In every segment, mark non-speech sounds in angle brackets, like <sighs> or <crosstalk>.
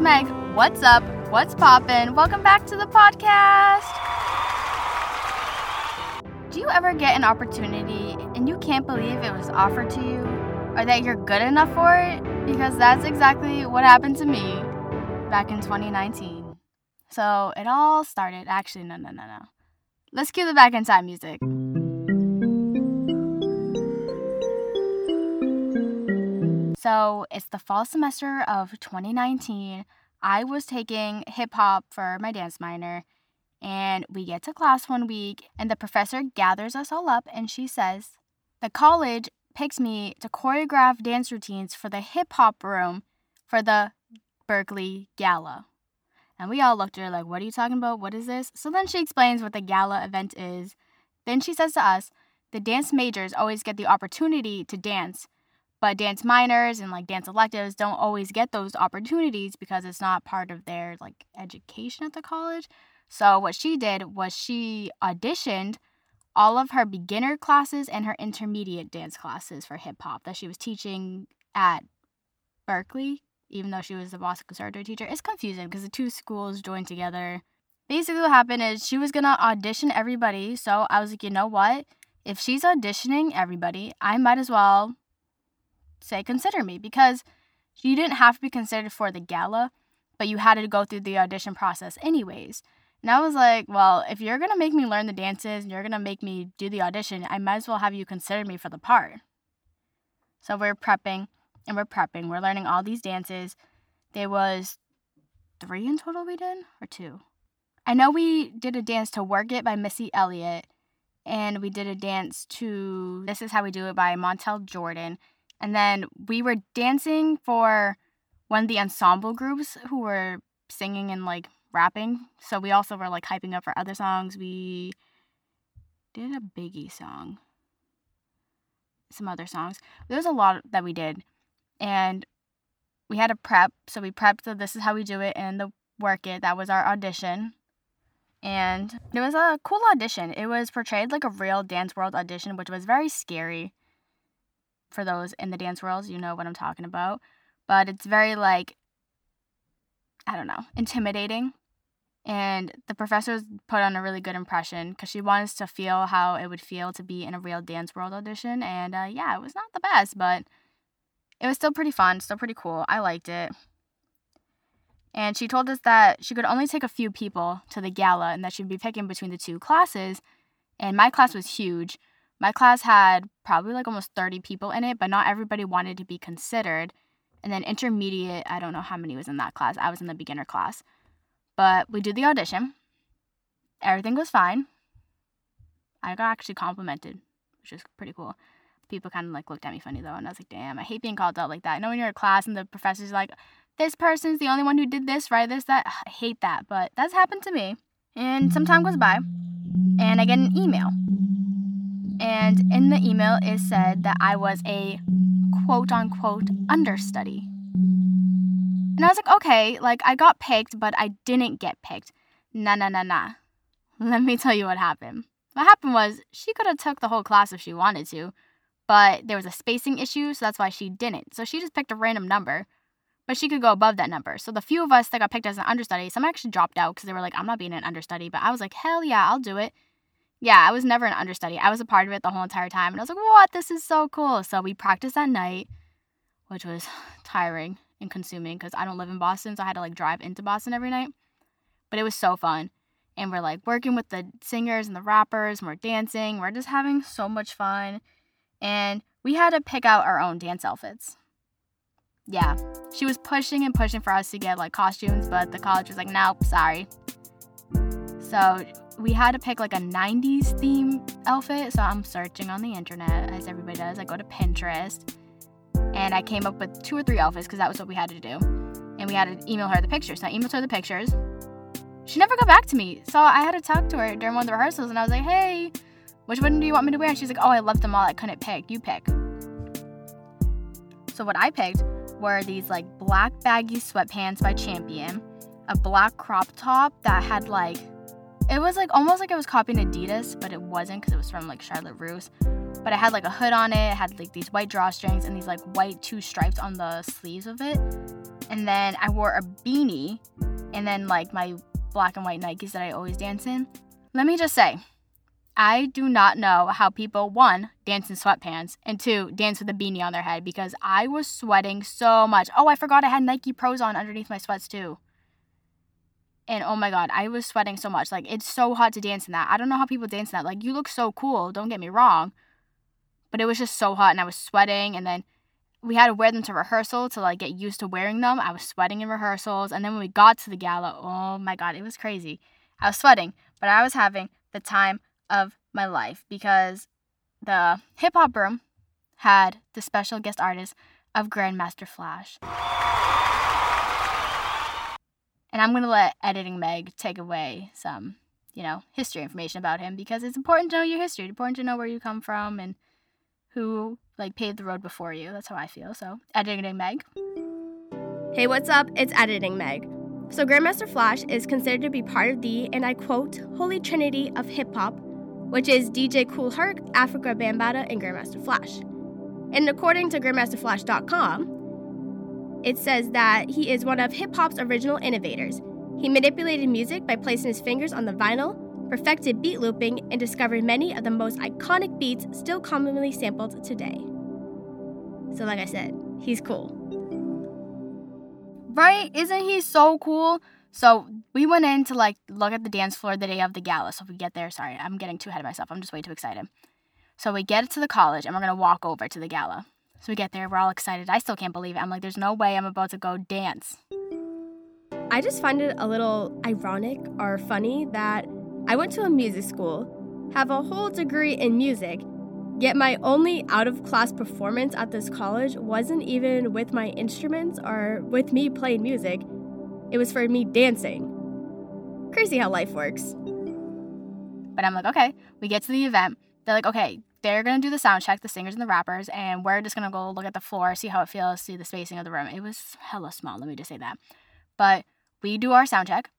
Meg. What's up? What's poppin'? Welcome back to the podcast. Do you ever get an opportunity and you can't believe it was offered to you or that you're good enough for it? Because that's exactly what happened to me back in 2019. So it all started. Actually, no, no, no, no. Let's cue the back in time music. So it's the fall semester of 2019. I was taking hip hop for my dance minor, and we get to class one week, and the professor gathers us all up and she says, The college picks me to choreograph dance routines for the hip hop room for the Berklee Gala. And we all looked at her like, What are you talking about? What is this? So then she explains what the gala event is. Then she says to us, The dance majors always get the opportunity to dance but dance minors and like dance electives don't always get those opportunities because it's not part of their like education at the college so what she did was she auditioned all of her beginner classes and her intermediate dance classes for hip hop that she was teaching at Berklee, even though she was the Boston Conservatory teacher. It's confusing because the two schools joined together. Basically, what happened is she was gonna audition everybody. So I was like, you know what? If she's auditioning everybody, I might as well say consider me because you didn't have to be considered for the gala, but you had to go through the audition process anyways. And I was like, well, if you're gonna make me learn the dances and you're gonna make me do the audition, I might as well have you consider me for the part. So we're prepping and we're prepping. We're learning all these dances. There was three in total we did, or two. I know we did a dance to Work It by Missy Elliott, and we did a dance to This Is How We Do It by Montell Jordan. And then we were dancing for one of the ensemble groups who were singing and like rapping. So we also were like hyping up for other songs. We did a Biggie song, some other songs. There was a lot that we did. And we had a prep. So we prepped the This Is How We Do It and the Work It. That was our audition. And it was a cool audition. It was portrayed like a real Dance World audition, which was very scary for those in the dance world, you know what I'm talking about. But it's very like I don't know, intimidating. And the professors put on a really good impression because she wanted us to feel how it would feel to be in a real dance world audition. And uh, yeah, it was not the best, but it was still pretty fun, still pretty cool. I liked it. And she told us that she could only take a few people to the gala and that she'd be picking between the two classes. And my class was huge. My class had probably like almost 30 people in it, but not everybody wanted to be considered. And then intermediate, I don't know how many was in that class. I was in the beginner class. But we did the audition. Everything was fine. I got actually complimented, which is pretty cool. People kind of like looked at me funny though, and I was like, damn, I hate being called out like that. I know when you're in class and the professor's like, this person's the only one who did this, right? This, that. I hate that, but that's happened to me. And some time goes by, and I get an email and in the email, it said that I was a quote unquote understudy. And I was like, okay, like I got picked, but I didn't get picked. Nah, nah, nah, nah. Let me tell you what happened. What happened was she could have took the whole class if she wanted to, but there was a spacing issue, so that's why she didn't. So she just picked a random number, but she could go above that number. So the few of us that got picked as an understudy, some actually dropped out because they were like, I'm not being an understudy, but I was like, hell yeah, I'll do it. Yeah, I was never an understudy. I was a part of it the whole entire time. And I was like, what? This is so cool. So we practiced that night, which was <sighs> tiring and consuming because I don't live in Boston. So I had to like drive into Boston every night. But it was so fun. And we're like working with the singers and the rappers, and we're dancing. We're just having so much fun. And we had to pick out our own dance outfits. Yeah, she was pushing and pushing for us to get like costumes, but the college was like, nope, sorry. So we had to pick like a 90s theme outfit. So I'm searching on the internet, as everybody does. I go to Pinterest and I came up with two or three outfits because that was what we had to do. And we had to email her the pictures. So I emailed her the pictures. She never got back to me. So I had to talk to her during one of the rehearsals and I was like, hey, which one do you want me to wear? And she's like, oh, I love them all. I couldn't pick. You pick. So what I picked were these like black baggy sweatpants by Champion, a black crop top that had like it was like almost like it was copying Adidas, but it wasn't because it was from like Charlotte Russe. But it had like a hood on it, it had like these white drawstrings and these like white two stripes on the sleeves of it. and then I wore a beanie, and then like my black and white Nikes that I always dance in. Let me just say, I do not know how people, one, dance in sweatpants, and two, dance with a beanie on their head because I was sweating so much. Oh, I forgot I had Nike Pros on underneath my sweats too. And oh my god, I was sweating so much. Like, it's so hot to dance in that. I don't know how people dance in that. Like, you look so cool, don't get me wrong. But it was just so hot and I was sweating. And then we had to wear them to rehearsal to like get used to wearing them. I was sweating in rehearsals. And then when we got to the gala, oh my god, it was crazy. I was sweating, but I was having the time of my life because the hip hop room had the special guest artist of Grandmaster Flash. And I'm going to let editing Meg take away some, you know, history information about him because it's important to know your history. It's important to know where you come from and who like paved the road before you. That's how I feel. So, editing Meg. Hey, what's up? It's editing Meg. So, Grandmaster Flash is considered to be part of the, and I quote, holy trinity of hip hop, which is DJ Kool Herc, Afrika Bambaataa, and Grandmaster Flash. And according to GrandmasterFlash.com, it says that he is one of hip hop's original innovators. He manipulated music by placing his fingers on the vinyl, perfected beat looping, and discovered many of the most iconic beats still commonly sampled today. So, like I said, he's cool. Right? Isn't he so cool? So we went in to like look at the dance floor the day of the gala. So if we get there, sorry, I'm getting too ahead of myself. I'm just way too excited. So we get to the college and we're gonna walk over to the gala. So we get there, we're all excited. I still can't believe it. I'm like, there's no way I'm about to go dance. I just find it a little ironic or funny that I went to a music school, have a whole degree in music, yet my only out of class performance at this college wasn't even with my instruments or with me playing music. It was for me dancing. Crazy how life works. But I'm like, okay, we get to the event. They're like, okay, they're gonna do the sound check, the singers and the rappers, and we're just gonna go look at the floor, see how it feels, see the spacing of the room. It was hella small, let me just say that. But we do our sound check.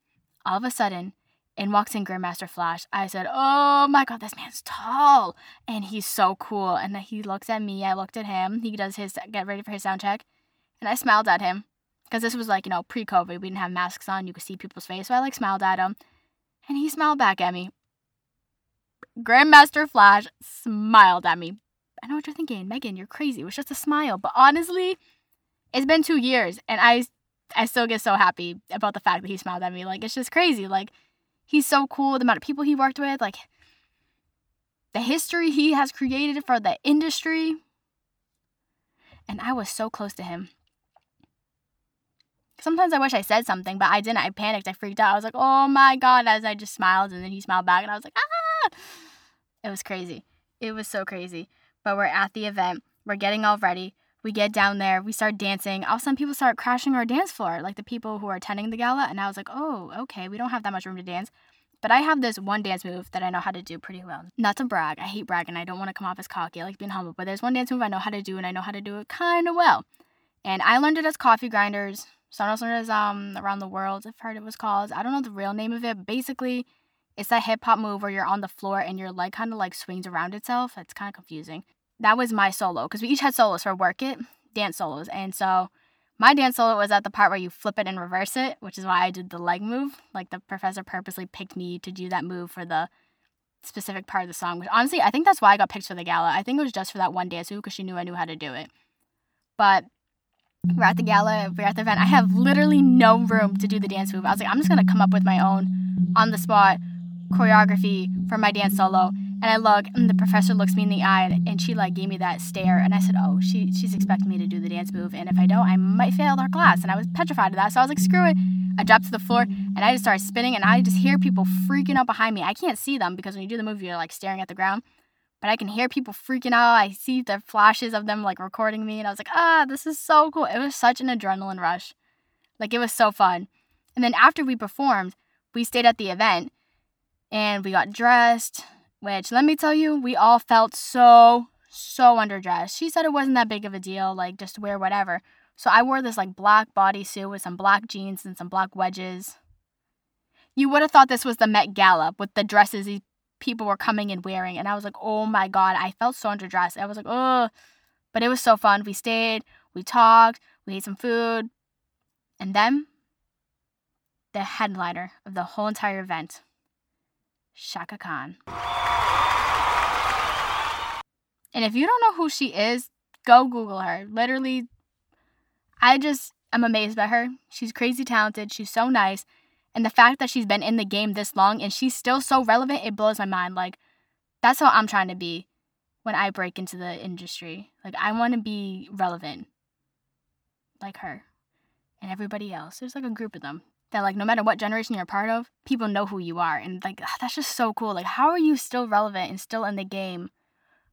All of a sudden, in walks in Grandmaster Flash. I said, Oh my god, this man's tall and he's so cool. And then he looks at me, I looked at him. He does his get ready for his sound check. And I smiled at him. Because this was like, you know, pre COVID. We didn't have masks on. You could see people's face. So I like smiled at him. And he smiled back at me. Grandmaster Flash smiled at me. I know what you're thinking, Megan, you're crazy. It was just a smile. But honestly, it's been two years and I I still get so happy about the fact that he smiled at me. Like it's just crazy. Like he's so cool, the amount of people he worked with, like the history he has created for the industry. And I was so close to him. Sometimes I wish I said something, but I didn't. I panicked. I freaked out. I was like, oh my God, as I just smiled. And then he smiled back, and I was like, ah. It was crazy. It was so crazy. But we're at the event. We're getting all ready. We get down there. We start dancing. All of a sudden, people start crashing our dance floor, like the people who are attending the gala. And I was like, oh, okay, we don't have that much room to dance. But I have this one dance move that I know how to do pretty well. Not to brag, I hate bragging. I don't want to come off as cocky. I like being humble. But there's one dance move I know how to do, and I know how to do it kind of well. And I learned it as coffee grinders. Someone else learned it as um around the world. I've heard it was called. I don't know the real name of it. Basically, it's that hip hop move where you're on the floor and your leg kind of like swings around itself. It's kind of confusing. That was my solo because we each had solos for work it dance solos, and so my dance solo was at the part where you flip it and reverse it, which is why I did the leg move. Like the professor purposely picked me to do that move for the specific part of the song. Which honestly, I think that's why I got picked for the gala. I think it was just for that one dance move because she knew I knew how to do it. But we're at the gala, we're at the event. I have literally no room to do the dance move. I was like, I'm just gonna come up with my own on the spot choreography for my dance solo. And I look, and the professor looks me in the eye, and she like gave me that stare. And I said, "Oh, she she's expecting me to do the dance move, and if I don't, I might fail our class." And I was petrified of that, so I was like, "Screw it!" I dropped to the floor, and I just started spinning, and I just hear people freaking out behind me. I can't see them because when you do the move, you're like staring at the ground, but I can hear people freaking out. I see the flashes of them like recording me, and I was like, "Ah, this is so cool!" It was such an adrenaline rush, like it was so fun. And then after we performed, we stayed at the event, and we got dressed which let me tell you, we all felt so, so underdressed. She said it wasn't that big of a deal, like just wear whatever. So I wore this like black bodysuit with some black jeans and some black wedges. You would have thought this was the Met Gala with the dresses these people were coming and wearing. And I was like, oh my God, I felt so underdressed. I was like, oh, but it was so fun. We stayed, we talked, we ate some food. And then the headliner of the whole entire event, Chaka Khan. And if you don't know who she is, go Google her. Literally, I just am amazed by her. She's crazy talented. She's so nice. And the fact that she's been in the game this long and she's still so relevant, it blows my mind. Like, that's how I'm trying to be when I break into the industry. Like, I want to be relevant like her and everybody else. There's like a group of them that, like, no matter what generation you're a part of, people know who you are. And, like, ah, that's just so cool. Like, how are you still relevant and still in the game?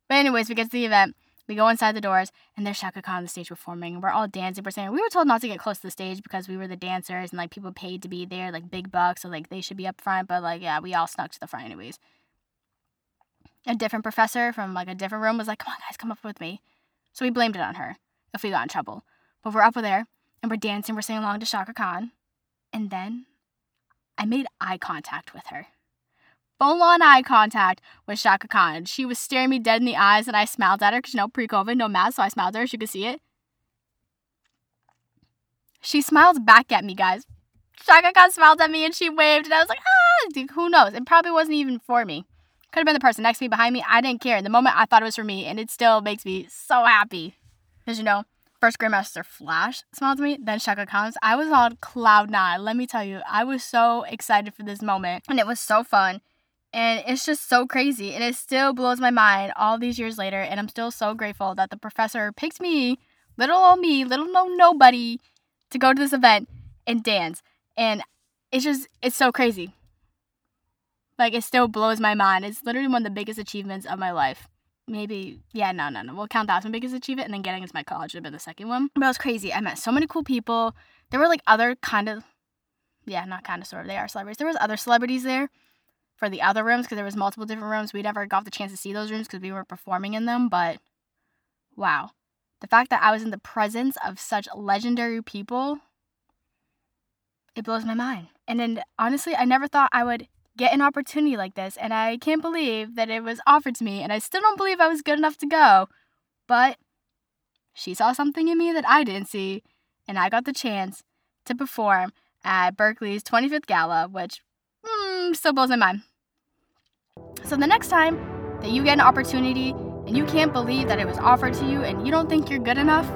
But, anyways, we get to the event. We go inside the doors, and there's Chaka Khan on the stage performing. And we're all dancing. We're saying we were told not to get close to the stage because we were the dancers, and like people paid to be there, like big bucks, so like they should be up front. But like, yeah, we all snuck to the front anyways. A different professor from like a different room was like, "Come on, guys, come up with me." So we blamed it on her if we got in trouble. But we're up there and we're dancing. We're singing along to Chaka Khan, and then I made eye contact with her full on eye contact with Chaka Khan. She was staring me dead in the eyes, and I smiled at her because, you know, pre COVID, no mask, so I smiled at her. She could see it. She smiled back at me, guys. Chaka Khan smiled at me and she waved, and I was like, ah, dude, who knows? It probably wasn't even for me. Could have been the person next to me, behind me. I didn't care. The moment, I thought it was for me, and it still makes me so happy. Because, you know, first Grandmaster Flash smiled at me, then Chaka Khan. I was on cloud nine. Let me tell you, I was so excited for this moment, and it was so fun. And it's just so crazy. And it still blows my mind all these years later. And I'm still so grateful that the professor picked me, little old me, little no nobody, to go to this event and dance. And it's just, it's so crazy. Like, it still blows my mind. It's literally one of the biggest achievements of my life. Maybe, yeah, no, no, no. We'll count that as my biggest achievement. And then getting into my college would have been the second one. But it was crazy. I met so many cool people. There were like other kind of, yeah, not kind of sort of, they are celebrities. There was other celebrities there for the other rooms because there was multiple different rooms. We never got the chance to see those rooms because we weren't performing in them. But wow, the fact that I was in the presence of such legendary people, it blows my mind. And then honestly, I never thought I would get an opportunity like this, and I can't believe that it was offered to me. And I still don't believe I was good enough to go, but she saw something in me that I didn't see, and I got the chance to perform at Berklee's 25th gala, which mm, still blows my mind. So the next time that you get an opportunity and you can't believe that it was offered to you and you don't think you're good enough,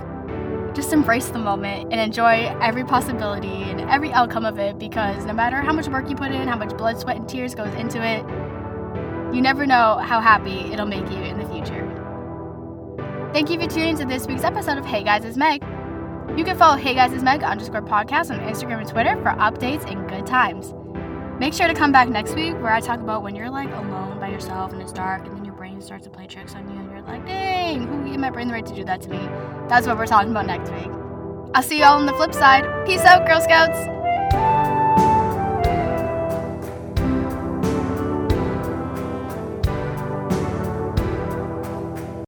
just embrace the moment and enjoy every possibility and every outcome of it because no matter how much work you put in, how much blood, sweat, and tears goes into it, you never know how happy it'll make you in the future. Thank you for tuning to this week's episode of Hey Guys, it's Meg. You can follow Hey Guys, it's Meg underscore podcast on Instagram and Twitter for updates and good times. Make sure to come back next week where I talk about when you're like alone by yourself and it's dark and starts to play tricks on you and you're like, dang, who gave my brain the right to do that to me? That's what we're talking about next week. I'll see you all on the flip side. Peace out, Girl Scouts!